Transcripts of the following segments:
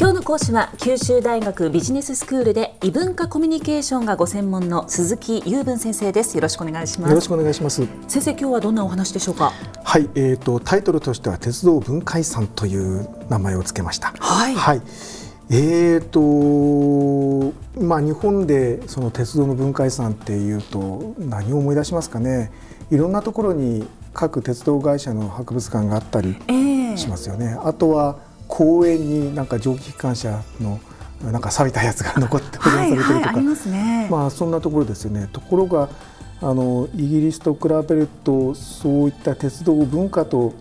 今日の講師は九州大学ビジネススクールで異文化コミュニケーションがご専門の鈴木雄文先生です。よろしくお願いします。よろしくお願いします。先生今日はどんなお話でしょうか？はいえーと、タイトルとしては鉄道文化遺産という名前をつけました。はい、はい。えーとまあ、日本でその鉄道の文化遺産っていうと何を思い出しますかね？いろんなところに各鉄道会社の博物館があったりしますよね。えー、あとは公園になんか蒸気機関車のなんか錆びたやつが残って保存されてるとか、はいはい、あね、まあそんなところですよね。ところがあのイギリスと比べるとそういった鉄道文化と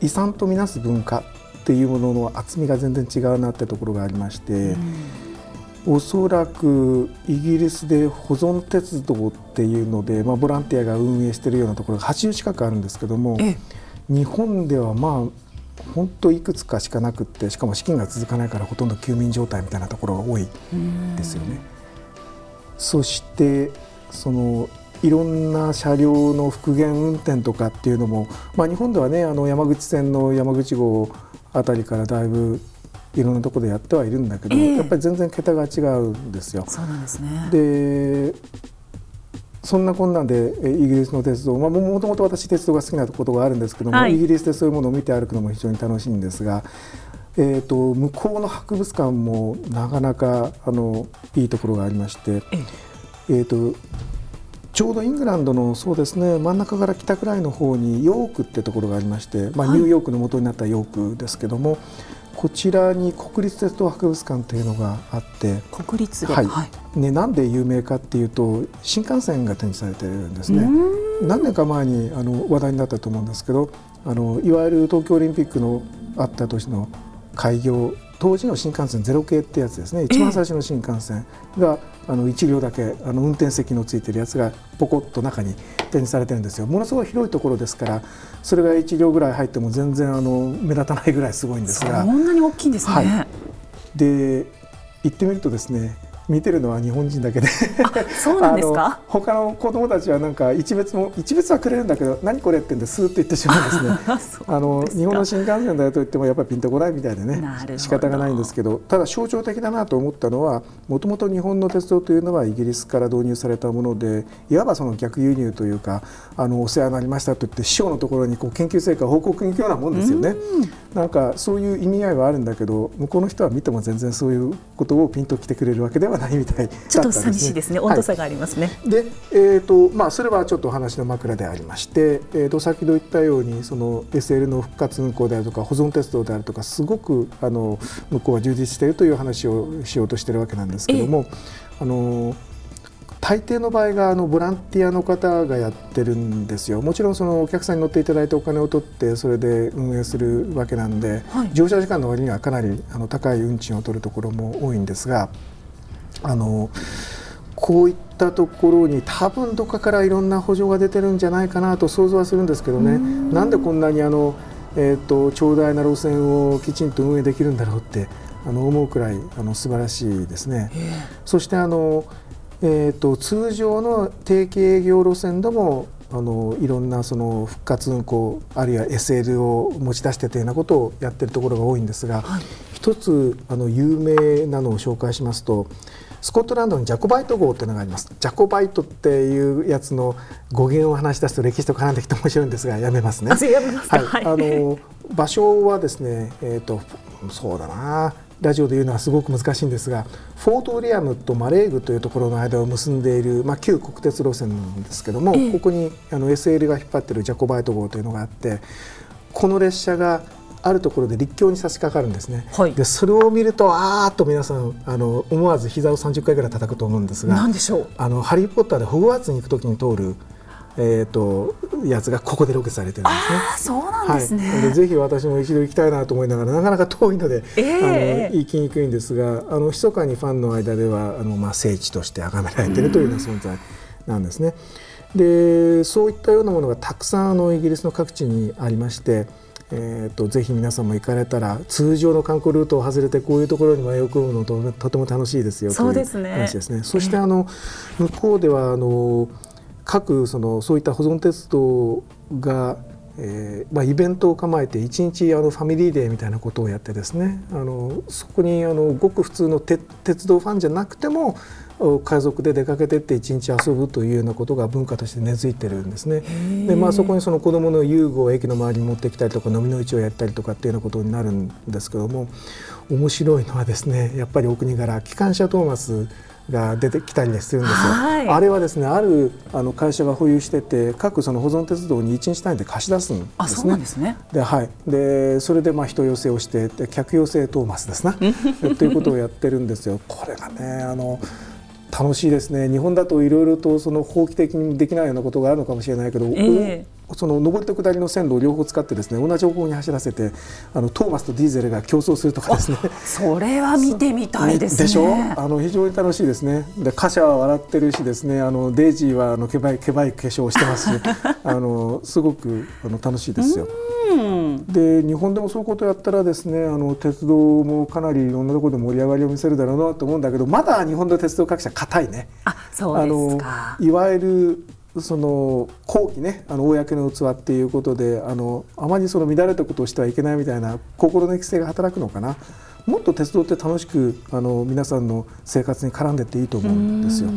遺産とみなす文化っていうものの厚みが全然違うなってところがありまして、うん、おそらくイギリスで保存鉄道っていうので、まあ、ボランティアが運営しているようなところが80近くあるんですけども日本ではまあ本当いくつかしかなくってしかも資金が続かないからほとんど休眠状態みたいなところが多いですよね。そしてそのいろんな車両の復元運転とかっていうのも、まあ、日本ではねあの山口線の山口号あたりからだいぶいろんなところでやってはいるんだけど、えー、やっぱり全然桁が違うんですよ。そうなんですねでそんなこんなんでイギリスの鉄道、まあ、もともと私鉄道が好きなことがあるんですけども、はい、イギリスでそういうものを見て歩くのも非常に楽しいんですが、えーと、向こうの博物館もなかなかあのいいところがありまして、えーと、ちょうどイングランドのそうですね真ん中から北くらいの方にヨークってところがありまして、まあ、ニューヨークの元になったヨークですけども、はいこちらに国立鉄道博物館というのがあって国立はい、はい、ね、なんで有名かっていうと新幹線が展示されてるんですね。何年か前にあの話題になったと思うんですけどあのいわゆる東京オリンピックのあった年の開業当時の新幹線ゼロ系ってやつですね。一番最初の新幹線が、あの1両だけあの運転席のついてるやつがポコッと中に展示されてるんですよ。ものすごい広いところですからそれが1両ぐらい入っても全然あの目立たないぐらいすごいんですが。そんなに大きいんですね、はい、で行ってみるとですね見てるのは日本人だけで。そうなんですか？他の子供たちはなんか一別も一別はくれるんだけど何これってんでスーッと言ってしまうんですね。あの日本の新幹線だよと言ってもやっぱりピンとこないみたいでね仕方がないんですけどただ象徴的だなと思ったのはもともと日本の鉄道というのはイギリスから導入されたものでいわばその逆輸入というかあのお世話になりましたと言って師匠のところにこう研究成果を報告に行くようなもんですよね。なんかそういう意味合いはあるんだけど向こうの人は見ても全然そういうことをピンときてくれるわけではないみたい、ね、ちょっと寂しいですね。温度差がありますね。はい、で、えーとまあ、それはちょっと話の枕でありまして、えー、と先ほど言ったようにその SL の復活運行であるとか保存鉄道であるとかすごくあの向こうは充実しているという話をしようとしているわけなんですけども。えー、あの大抵の場合があのボランティアの方がやってるんですよ。もちろんそのお客さんに乗っていただいてお金を取ってそれで運営するわけなんで、はい、乗車時間の割にはかなりあの高い運賃を取るところも多いんですがあのこういったところに多分どっかからいろんな補助が出てるんじゃないかなと想像はするんですけどね。なんでこんなにあの、えーと、長大な路線をきちんと運営できるんだろうってあの思うくらいあの素晴らしいですね。そしてあのえーと、通常の定期営業路線でもあのいろんなその復活運行あるいは SL を持ち出してというようなことをやってるところが多いんですが、はい、一つあの有名なのを紹介しますとスコットランドにジャコバイト号っていうのがあります。ジャコバイトっていうやつの語源を話し出すと歴史と絡んできて面白いんですがやめますね。はい、あの場所はですね、えーとそうだな。ラジオで言うのはすごく難しいんですがフォートウィリアムとマレーグというところの間を結んでいる、まあ、旧国鉄路線なんですけども、ここにあの SL が引っ張っているジャコバイト号というのがあってこの列車があるところで立教に差し掛かるんですね、はい、でそれを見るとあーっと皆さんあの思わず膝を30回ぐらい叩くと思うんですが何でしょう？あのハリー・ポッターでホグワーツに行くときに通るえーと、やつがここでロケされてるんですね。あそうなんですね、はい、でぜひ私も一度行きたいなと思いながらなかなか遠いので、えー、あの行きにくいんですがあの密かにファンの間ではあの、まあ、聖地として崇められているというような存在なんですね。でそういったようなものがたくさんあのイギリスの各地にありまして。えーと、ぜひ皆さんも行かれたら通常の観光ルートを外れてこういうところに迷い込むのととても楽しいですよという話ですね。そしてあの向こうではあの各そのそういった保存鉄道がえーまあ、イベントを構えて一日あのファミリーデーみたいなことをやってですねあのそこにあのごく普通の鉄道ファンじゃなくても家族で出かけてって一日遊ぶというようなことが文化として根付いてるんですね。でまあそこにその子どもの遊具を駅の周りに持ってきたりとか飲みの市をやったりとかっていうようなことになるんですけども面白いのはですねやっぱりお国柄機関車トーマスが出てきたりするんですよ、はい、あれはですねあるあの会社が保有してて各その保存鉄道に1日単位で貸し出すんですね。あそうなんですね。で,、はい、でそれでまあ人寄せをして客寄せトーマスですな。ということをやってるんですよ。これがねあの楽しいですね。日本だといろいろとその法規的にできないようなことがあるのかもしれないけど、えー、その上りと下りの線路を両方使ってですね同じ方向に走らせてあのトーマスとディーゼルが競争するとかですね。それは見てみたいですね。でしょ？あの非常に楽しいですね。で貨車は笑ってるしですねあのデイジーはあのけばいけばい化粧をしてますし あのすごくあの楽しいですよ。で日本でもそういうことをやったらですねあの鉄道もかなりいろんなところで盛り上がりを見せるだろうなと思うんだけどまだ日本の鉄道各社硬いね。あそうですか。いわゆるその後期ねあの公の器っていうことであのあまりその乱れたことをしてはいけないみたいな心の規制が働くのかな。もっと鉄道って楽しくあの皆さんの生活に絡んでっていいと思うんですよ。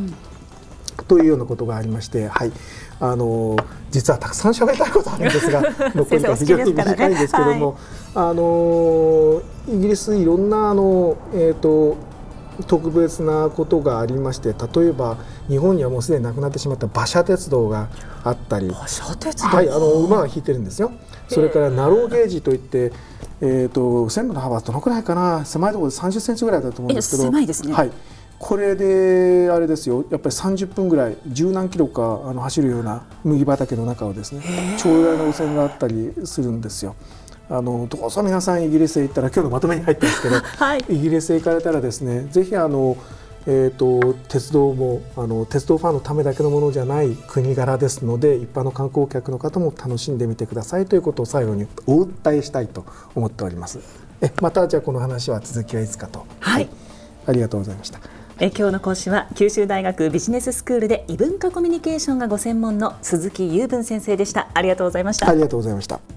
というようなことがありまして、はい、あの実はたくさん喋りたいことあるんですが 残りが非常に短いんですけども、ねはい、あのイギリスいろんなあの、えーと、特別なことがありまして例えば日本にはもうすでになくなってしまった馬車鉄道があったり。馬車鉄道、はい、あの馬が引いてるんですよ。それからナローゲージといって、えーと、線路の幅どのくらいかな？狭いところで30センチぐらいだと思うんですけど。狭いですね、はい、これであれですよ。やっぱり30分ぐらい十何キロかあの走るような麦畑の中をですね長大な路線があったりするんですよ。あのどうぞ皆さんイギリスへ行ったら今日のまとめに入ったんですけど、はい、イギリスへ行かれたらですねぜひあのえーと、鉄道もあの鉄道ファンのためだけのものじゃない国柄ですので一般の観光客の方も楽しんでみてください。ということを最後にお訴えしたいと思っております。えまたじゃあこの話は続きはいつかと、はい、はい、ありがとうございました。え今日の講師は九州大学ビジネススクールで異文化コミュニケーションがご専門の鈴木雄文先生でした。ありがとうございました。ありがとうございました